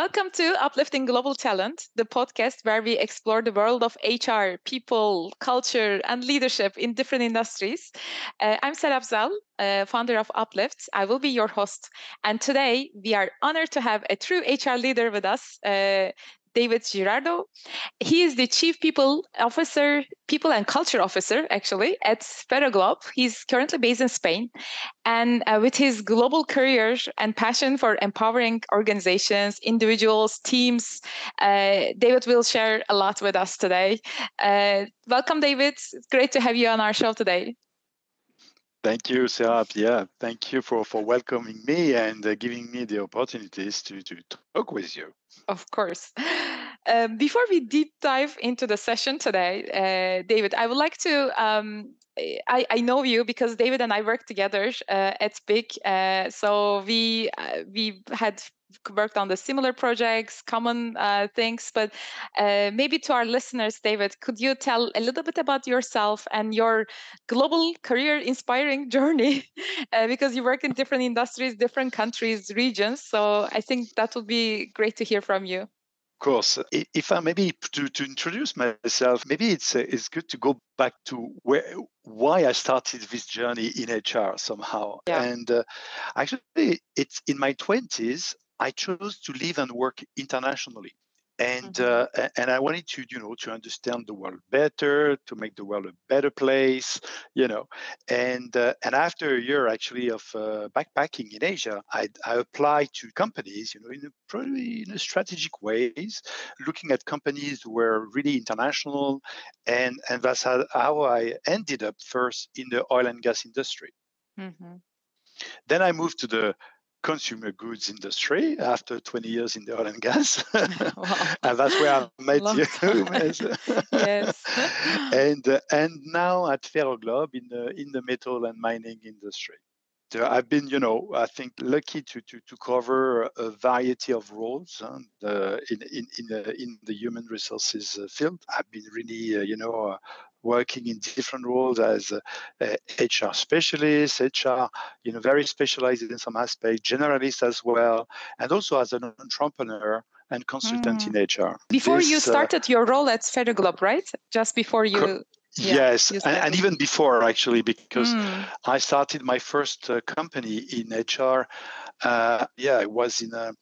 Welcome to Uplifting Global Talent, the podcast where we explore the world of HR, people, culture, and leadership in different industries. Uh, I'm Serap Zel, uh, founder of Uplift. I will be your host. And today we are honored to have a true HR leader with us, uh, David Girardeau. He is the Chief People Officer, People and Culture Officer, actually, at Ferroglobe. He's currently based in Spain. And uh, with his global career and passion for empowering organizations, individuals, teams, uh, David will share a lot with us today. Uh, welcome, David. It's great to have you on our show today. Thank you, Serap. Yeah, thank you for, for welcoming me and uh, giving me the opportunities to, to talk with you. Of course. Um, before we deep dive into the session today, uh, David, I would like to. Um, I, I know you because David and I worked together uh, at BIC. Uh, so we uh, we had worked on the similar projects, common uh, things. But uh, maybe to our listeners, David, could you tell a little bit about yourself and your global career inspiring journey? uh, because you work in different industries, different countries, regions. So I think that would be great to hear from you course. If I maybe to, to introduce myself, maybe it's uh, it's good to go back to where why I started this journey in HR somehow. Yeah. And uh, actually, it's in my twenties. I chose to live and work internationally. And Mhm. uh, and I wanted to you know to understand the world better, to make the world a better place, you know. And uh, and after a year actually of uh, backpacking in Asia, I, I applied to companies, you know, in a pretty in a strategic ways, looking at companies who were really international, and and that's how, how I ended up first in the oil and gas industry. Mhm. Then I moved to the consumer goods industry after 20 years in the oil and gas. Wow. and that's where I met Long you. Yes. and uh, and now at Ferroglobe in the in the metal and mining industry. So I've been, you know, I think lucky to to, to cover a variety of roles and, uh, in in in the, in the human resources uh, field. I've been really, uh, you know, uh, working in different roles as a, HR specialist, HR, you know, very specialized in some aspect, generalist as well, and also as an entrepreneur and consultant in HR. Before you This, uh, started your role at Ferroglobe, right? Just before you. Yeah, yes, you and, and even before actually, because Mm, I started my first uh, company in HR. Uh, yeah, I was in a,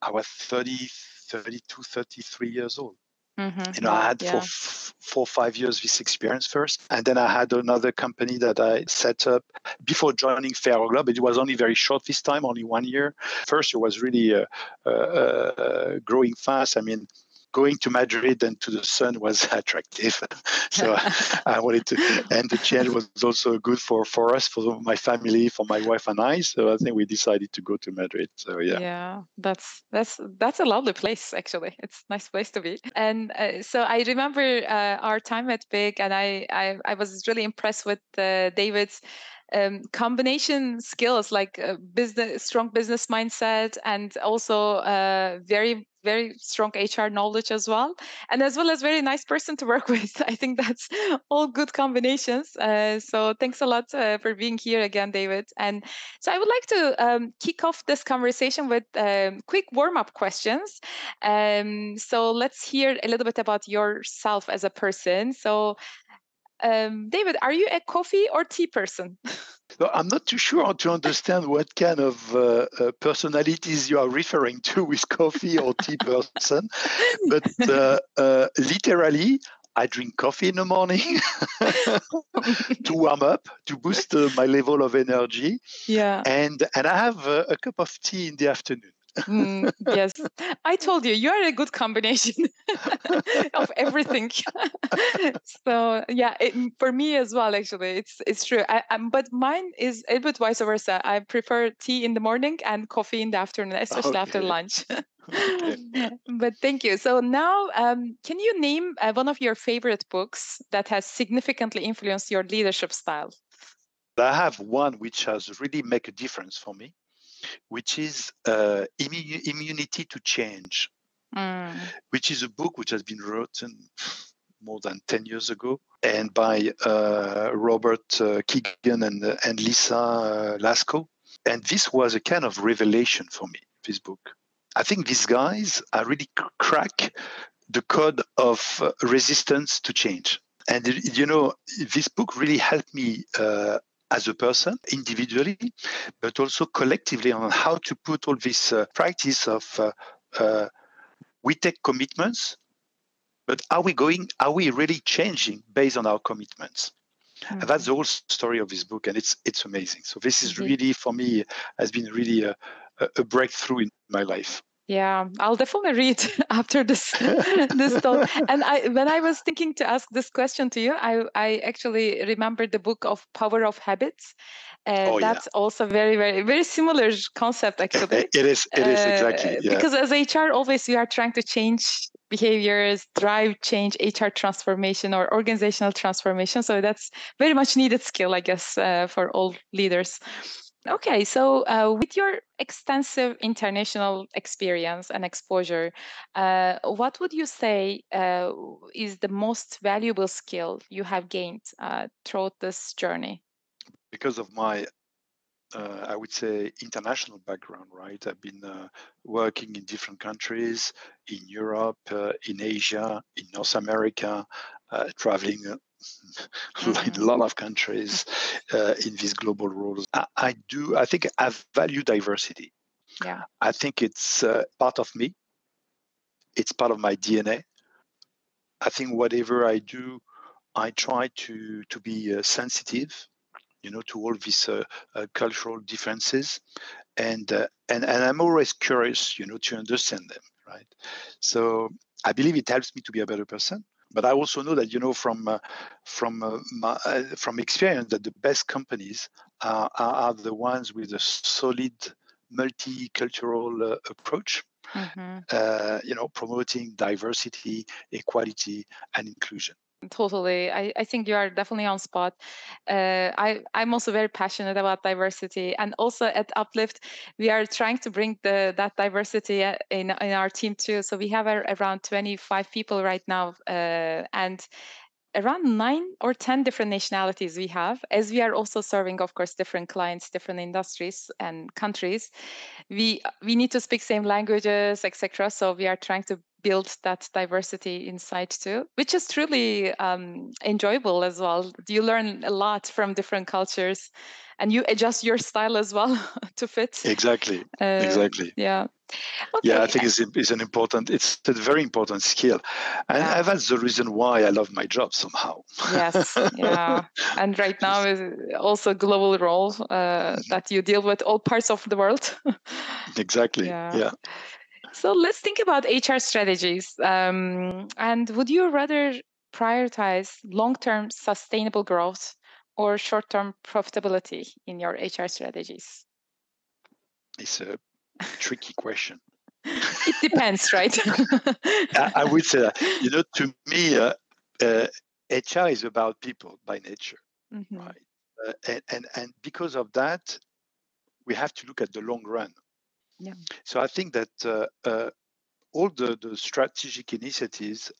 I was 30, 32, 33 years old. Mhm, You know, I had yeah. for f- four, five years this experience first. And then I had another company that I set up before joining Ferroglobe. It was only very short this time, only one year. First, it was really uh, uh, uh, growing fast. I mean, going to Madrid and to the sun was attractive. so I wanted to, and the change was also good for, for us, for my family, for my wife and I. So I think we decided to go to Madrid. So yeah. yeah that's that's that's a lovely place actually it's a nice place to be and uh, so i remember uh, our time at BIC and i i, I was really impressed with uh, david's um, combination skills like uh, business strong business mindset and also uh, very very strong hr knowledge as well and as well as very nice person to work with i think that's all good combinations uh, so thanks a lot uh, for being here again david and so I would like to um, kick off this conversation with um, quick warm up questions. Um, so let's hear a little bit about yourself as a person. So, um, David, are you a coffee or tea person? So I'm not too sure to understand what kind of uh, uh, personalities you are referring to with coffee or tea person, but uh, uh, literally, I drink coffee in the morning to warm up, to boost uh, my level of energy, yeah. and and I have uh, a cup of tea in the afternoon. Mm, yes. I told you, you are a good combination of everything. so yeah, it, for me as well. Actually, it's it's true. I, um, but mine is a bit vice versa. I prefer tea in the morning and coffee in the afternoon, especially after lunch. Okay. but thank you. So now, um, can you name uh, one of your favorite books that has significantly influenced your leadership style? I have one which has really make a difference for me, which is uh, immu- immunity to change. Mm, which is a book which has been written more than 10 years ago and by uh, Robert uh, Kegan and, uh, and Lisa uh, Laskow. And this was a kind of revelation for me, this book. I think these guys are really crack the code of uh, resistance to change. And you know, this book really helped me uh, as a person individually, but also collectively on how to put all this uh, practice of uh, uh, we take commitments, but are we going? Are we really changing based on our commitments? Mm-hmm. that's the whole story of this book, and it's it's amazing. So this is really for me has been really a, a breakthrough in my life. Yeah, I'll definitely read after this this talk. And I, when I was thinking to ask this question to you, I I actually remembered the book of Power of Habits. Uh, oh, that's yeah. also very very very similar concept actually. It is. It is exactly. Uh, yeah. Because as HR, always we are trying to change behaviors, drive change, HR transformation or organizational transformation. So that's very much needed skill, I guess, uh, for all leaders. Okay, so uh, with your extensive international experience and exposure, uh, what would you say uh, is the most valuable skill you have gained uh, throughout this journey? Because of my, uh, I would say, international background, right? I've been uh, working in different countries, in Europe, in Asia, in North America, traveling mm-hmm. in a lot of countries uh, in these global roles. I, I, do. I think I value diversity. Yeah. I think it's uh, part of me. It's part of my DNA. I think whatever I do, I try to to be uh, sensitive, you know, to all these uh, uh, cultural differences, and uh, and and I'm always curious, you know, to understand them, right? So I believe it helps me to be a better person but I also know that you know from uh, from uh, my, uh, from experience that the best companies are, are, the ones with a solid multicultural uh, approach. Mm-hmm. Uh, you know, promoting diversity, equality, and inclusion. Totally. I, I think you are definitely on spot. Uh, I, I'm also very passionate about diversity. And also at Uplift, we are trying to bring the that diversity uh, in, in our team too. So we have around 25 people right now. Uh, and around nine or 10 different nationalities we have, as we are also serving, of course, different clients, different industries and countries. We, we need to speak same languages, etc. So we are trying to build that diversity inside too, which is truly um, enjoyable as well. You learn a lot from different cultures, and you adjust your style as well to fit. Exactly. Uh, exactly. Yeah. Okay. Yeah, I think it's, it's an important, it's a very important skill. And yeah. that's the reason why I love my job somehow. yes, yeah. And right now is also a global role uh, that you deal with all parts of the world. exactly, yeah. yeah. So let's think about HR strategies. Um, and would you rather prioritize long term sustainable growth or short term profitability in your HR strategies? It's a tricky question. it depends, right? I, I, would say that. You know, to me, uh, uh, HR is about people by nature, mm-hmm. right? Uh, and, and, and because of that, we have to look at the long run. Yeah. So I think that uh, uh, all the, the strategic initiatives,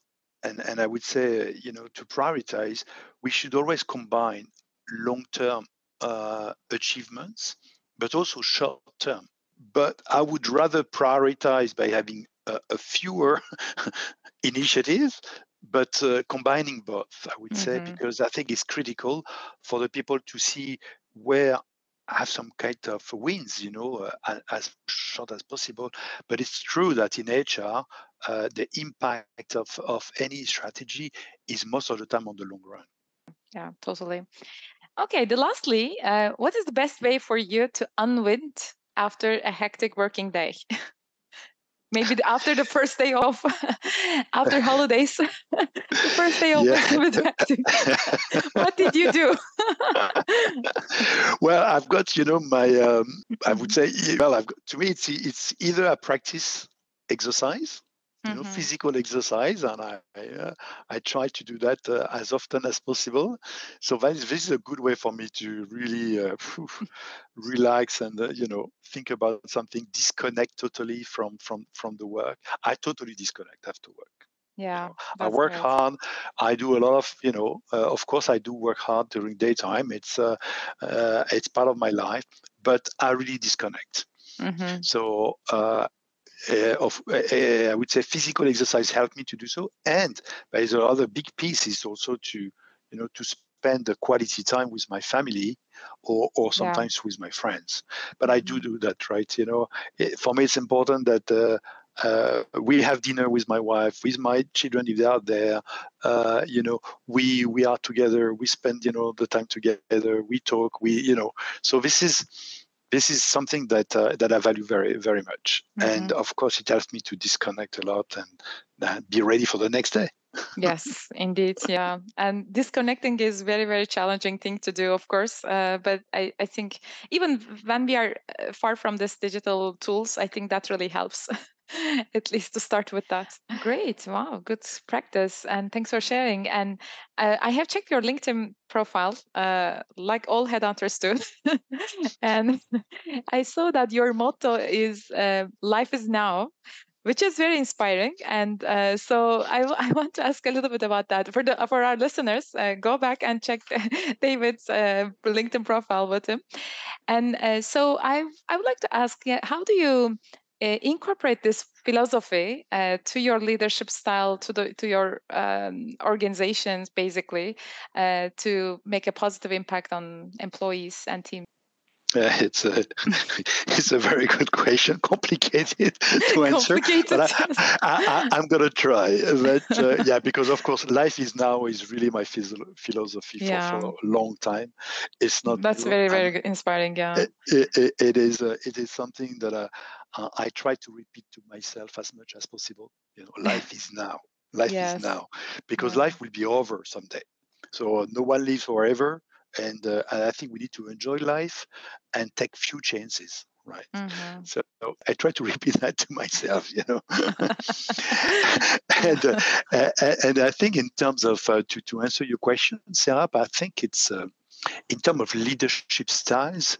and, and I would say, you know, to prioritize, we should always combine long-term uh, achievements, but also short-term. But I would rather prioritize by having a, a fewer initiatives, but uh, combining both, I would mm-hmm. say, because I think it's critical for the people to see where have some kind of wins, you know, uh, as short as possible. But it's true that in HR, uh, the impact of, of any strategy is most of the time on the long run. Yeah, totally. Okay, the lastly, uh, what is the best way for you to unwind after a hectic working day? maybe after the first day off after holidays the first day off yeah. what did you do well i've got you know my um, i would say well i've got, to me it's it's either a practice exercise you know, mm-hmm. physical exercise, and I I, uh, I, try to do that uh, as often as possible. So that is, this is a good way for me to really uh, relax and uh, you know think about something, disconnect totally from from from the work. I totally disconnect after work. Yeah, you know, I work great. hard. I do a lot of, you know, uh, of course, I do work hard during daytime. It's uh, it's part of my life, but I really disconnect. Mm-hmm. So uh, of uh, I would say physical exercise helped me to do so, and there is another big piece is also to you know to spend the quality time with my family or or sometimes yeah. with my friends. But I do mm-hmm. do that, right? You know, for me it's important that. Uh, uh, we have dinner with my wife, with my children if they are there. Uh, you know, we we are together. We spend you know the time together. We talk. We you know. So this is this is something that uh, that I value very very much. Mm-hmm. And of course, it helps me to disconnect a lot and uh, be ready for the next day. yes, indeed, yeah. And disconnecting is very very challenging thing to do, of course. Uh, but I I think even when we are uh, far from these digital tools, I think that really helps. at least to start with that. Great. Wow. Good practice. And thanks for sharing. And uh, I have checked your LinkedIn profile, uh, like all headhunters do. and I saw that your motto is uh, life is now. Which is very inspiring, and uh, so I, I want to ask a little bit about that for the for our listeners. Uh, go back and check David's uh, LinkedIn profile with him, and so I I would like to ask, yeah, how do you incorporate this philosophy uh, to your leadership style to the to your um, organizations basically uh, to make a positive impact on employees and teams uh, it's a it's a very good question, complicated to answer. Complicated. But I, am going to try. But uh, yeah, because of course, life is now is really my philosophy yeah. for, for, a long time. It's not. That's very very inspiring. Yeah. It, it, it is uh, it is something that uh, I try to repeat to myself as much as possible. You know, life is now. Life yes. is now, because yeah. life will be over someday. So no one lives forever and, uh, and I think we need to enjoy life and take few chances right mm-hmm. so i try to repeat that to myself you know and uh, and i think in terms of uh, to to answer your question sarah i think it's uh, in terms of leadership styles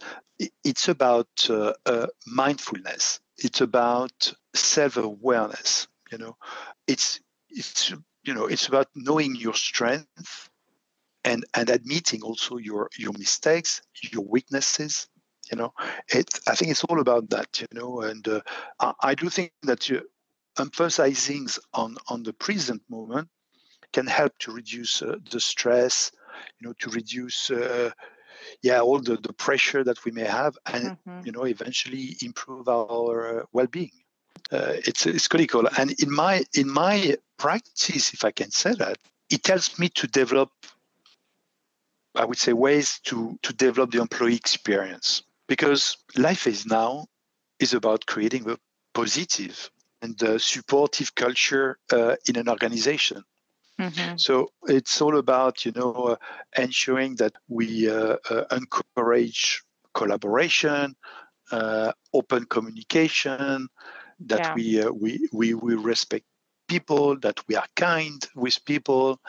it's about uh, uh, mindfulness it's about self-awareness you know it's it's you know it's about knowing your strength and and admitting also your your mistakes, your weaknesses. You know, it. I think it's all about that. You know, and uh, I, I, do think that you, emphasizing on on the present moment can help to reduce uh, the stress. You know, to reduce. Uh, yeah, all the, the pressure that we may have, and mm-hmm. you know, eventually improve our uh, well-being. Uh, it's it's critical. And in my in my practice, if I can say that, it helps me to develop I would say, ways to, to develop the employee experience. Because life is now is about creating a positive and a supportive culture uh, in an organization. Mm-hmm. So it's all about, you know, uh, ensuring that we uh, uh encourage collaboration, uh, open communication, that yeah. we, uh, we we we respect people, that we are kind with people,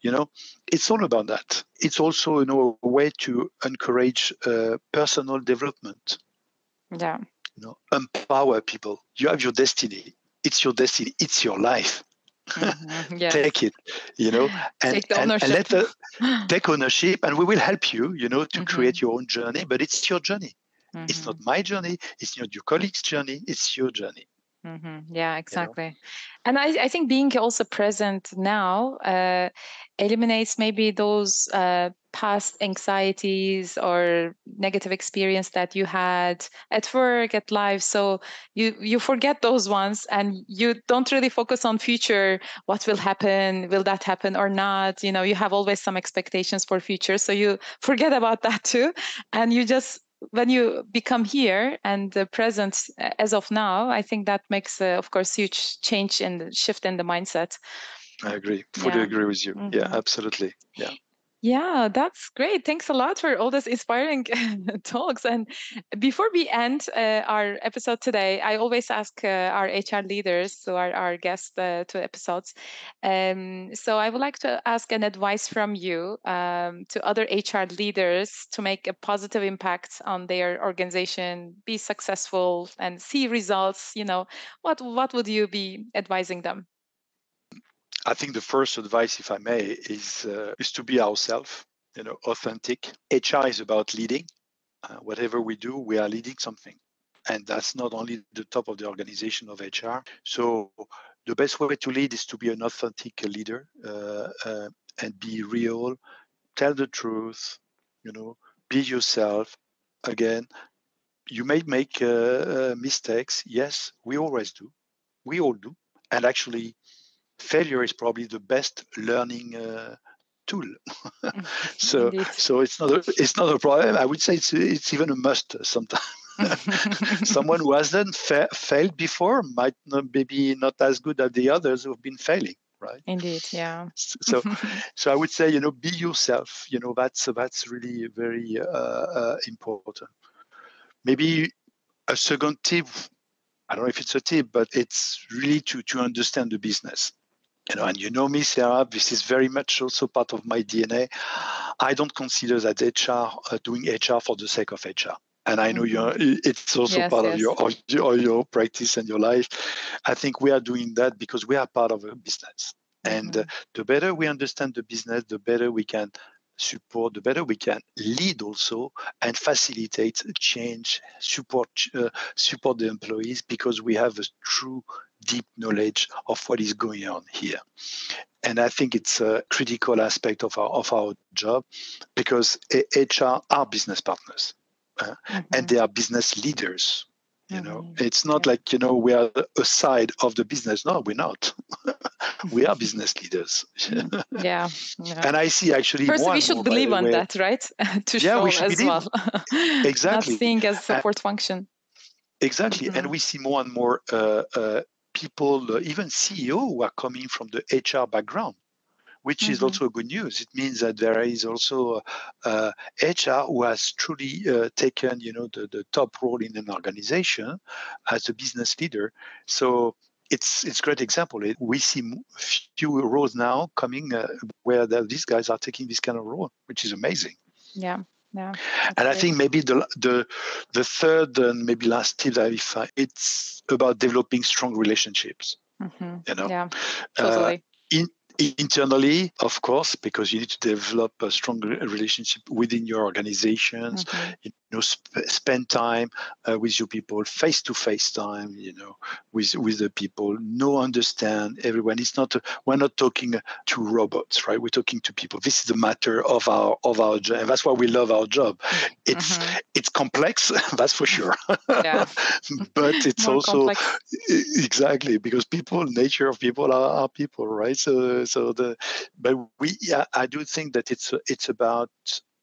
you know. It's all about that. It's also you know a way to encourage uh, personal development. Yeah. You know empower people. You have your destiny. It's your destiny. It's your life mm-hmm. yes. take it you know and, take and, and, let the, take ownership and we will help you you know to mm-hmm. create your own journey but it's your journey mm-hmm. it's not my journey it's not your colleague's journey it's your journey Mm-hmm. Yeah, exactly. You know? And I, I, think being also present now uh, eliminates maybe those uh, past anxieties or negative experience that you had at work, at life. So you you forget those ones, and you don't really focus on future. What will happen? Will that happen or not? You know, you have always some expectations for future, so you forget about that too, and you just when you become here and the present as of now, I think that makes, uh, of course, huge change in the shift in the mindset. I agree. Fully yeah. agree with you. Mm-hmm. Yeah, absolutely. Yeah. Yeah, that's great. Thanks a lot for all these inspiring talks. And before we end uh, our episode today, I always ask uh, our HR leaders, so our, our guests uh, to episodes. Um, so I would like to ask an advice from you um, to other HR leaders to make a positive impact on their organization, be successful, and see results. You know, what what would you be advising them? I think the first advice, if I may, is uh, is to be ourselves. You know, authentic. HR is about leading. Uh, whatever we do, we are leading something, and that's not only the top of the organization of HR. So the best way to lead is to be an authentic leader uh, uh, and be real, tell the truth, you know, be yourself. Again, you may make uh, uh mistakes. Yes, we always do. We all do. And actually, failure is probably the best learning uh, tool. so, so it's not a, it's not a problem. I would say it's it's even a must sometimes. Someone who hasn't fa- failed before might not maybe not as good as the others who've been failing right? Indeed yeah. So so i would say you know be yourself. You know that's that's really very uh, uh, important. Maybe a second tip i don't know if it's a tip but it's really to to understand the business you know and you know me sarah this is very much also part of my dna i don't consider that hr uh, doing hr for the sake of hr and I know mm-hmm. you're, it's also yes, part yes. of your, of your, your practice and your life. I think we are doing that because we are part of a business. Mm-hmm. And uh, the better we understand the business, the better we can support, the better we can lead also and facilitate change, support uh, support the employees because we have a true deep knowledge of what is going on here. And I think it's a critical aspect of our of our job because HR are business partners uh, mm-hmm. and they are business leaders you know? mm-hmm. it's not yeah. like you know we are a side of the business. No we're not. We are business leaders. Yeah, yeah, and i see actually first we should believe on that right? To yeah, show we should as believe. well. Exactly. not seeing as support function. Exactly. Mm-hmm. and we see more and more uh, uh, people uh, even ceo who are coming from the hr background which mm-hmm. is also good news. It means that there is also uh, HR who has truly uh, taken, you know, the, the top role in an organization as a business leader. So it's it's great example. We see few roles now coming uh, where the, these guys are taking this kind of role, which is amazing. Yeah. Yeah, and I think maybe the the the third and maybe last tip that I find it's about developing strong relationships. Mm-hmm. You know, yeah, totally. In internally of course because you need to develop a strong relationship within your organizations mm-hmm. You know sp- spend time uh, with your people face to face time you know with with the people. No understand everyone. It's not a, we're not talking to robots right? We're talking to people. This is the matter of our of our job. And that's why we love our job. It's mm-hmm. it's complex that's for sure. Yeah. but it's More also complex. exactly because people nature of people are, are people right? So so the but we yeah, I do think that it's it's about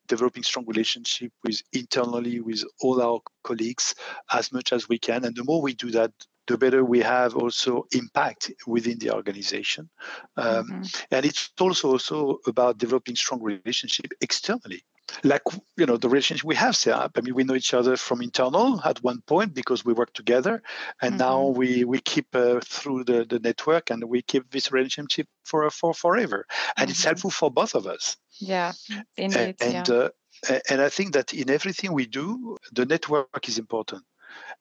developing strong relationship with internally with all our colleagues as much as we can. And the more we do that the better we have also impact within the organization. Um, mm-hmm. and it's also also about developing strong relationship externally like you know the relationship we have set up i mean we know each other from internal at one point because we work together and mm-hmm. now we we keep uh, through the, the network and we keep this relationship for for forever and mm-hmm. it's helpful for both of us yeah indeed and yeah. Uh, and i think that in everything we do the network is important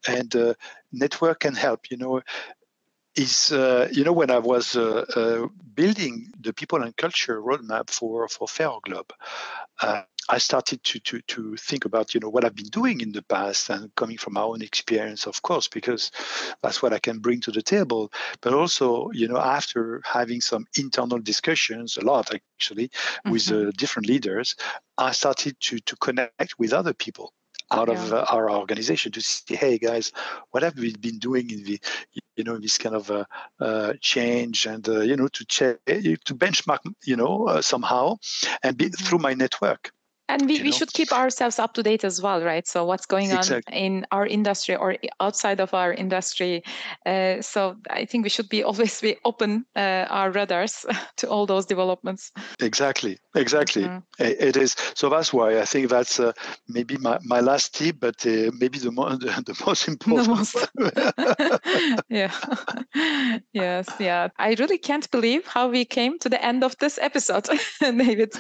and uh, network can help you know is uh, you know when I was uh, uh, building the people and culture roadmap for for Ferroglobe, uh, I started to, to to think about you know what I've been doing in the past and coming from my own experience, of course, because that's what I can bring to the table. But also, you know, after having some internal discussions, a lot actually, mm-hmm. with uh, different leaders, I started to to connect with other people out yeah. of uh, our organization to see, hey guys, what have we been doing in the, you know, this kind of uh, uh, change and uh, you know to check to benchmark, you know, uh, somehow, and be, mm-hmm. through my network and we, we should keep ourselves up to date as well right? So what's going on exactly. in our industry or outside of our industry uh, so i think we should be always be open uh, our radars to all those developments. Exactly exactly. Mm-hmm. it is so that's why i think that's uh, maybe my, my last tip but uh, maybe the, mo- the, most important the most. yeah. Yes yeah. I really can't believe how we came to the end of this episode david.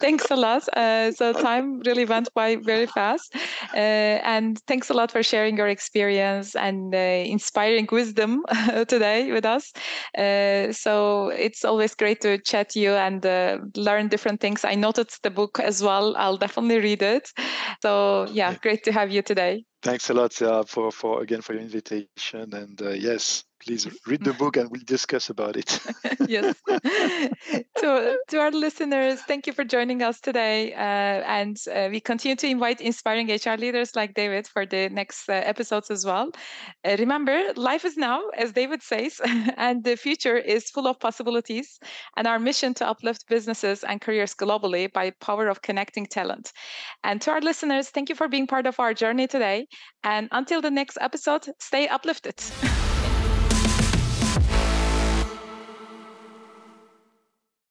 Thanks a lot. Uh, time really went by very fast. Uh, and thanks a lot for sharing your experience and uh, inspiring wisdom today with us. Uh, so it's always great to chat you and uh, learn different things. I noted the book as well. I'll definitely read it. So yeah, great to have you today. Thanks a lot uh, for for again for your invitation. And uh, yes, please read the book and we'll discuss about it. yes. to, to our listeners, thank you for joining us today. Uh, and uh, we continue to invite inspiring HR leaders like David for the next uh, episodes as well. Uh, remember, life is now, as David says, and the future is full of possibilities. And our mission to uplift businesses and careers globally by power of connecting talent. And to our listeners, thank you for being part of our journey today. And until the next episode, stay uplifted.